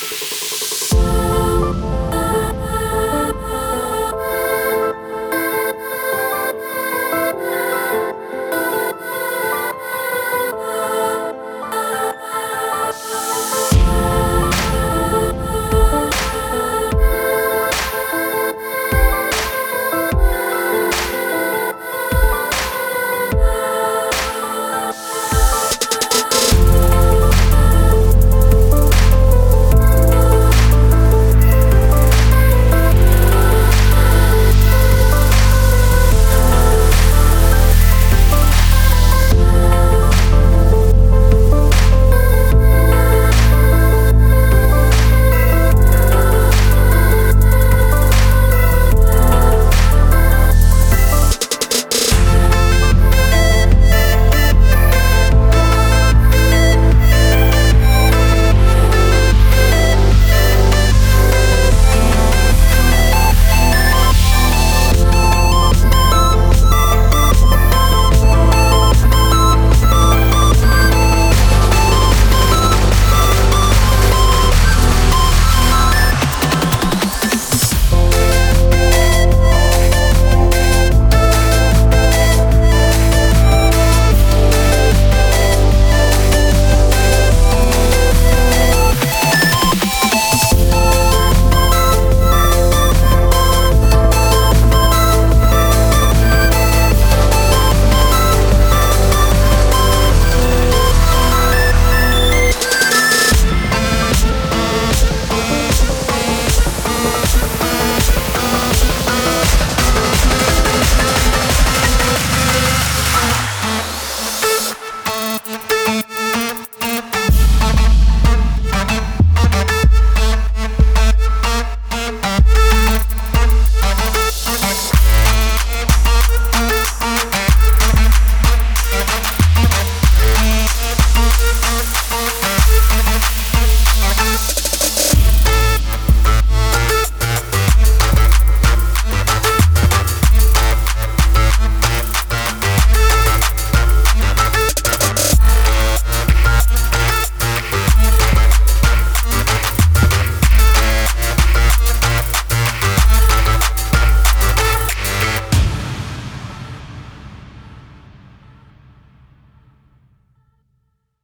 you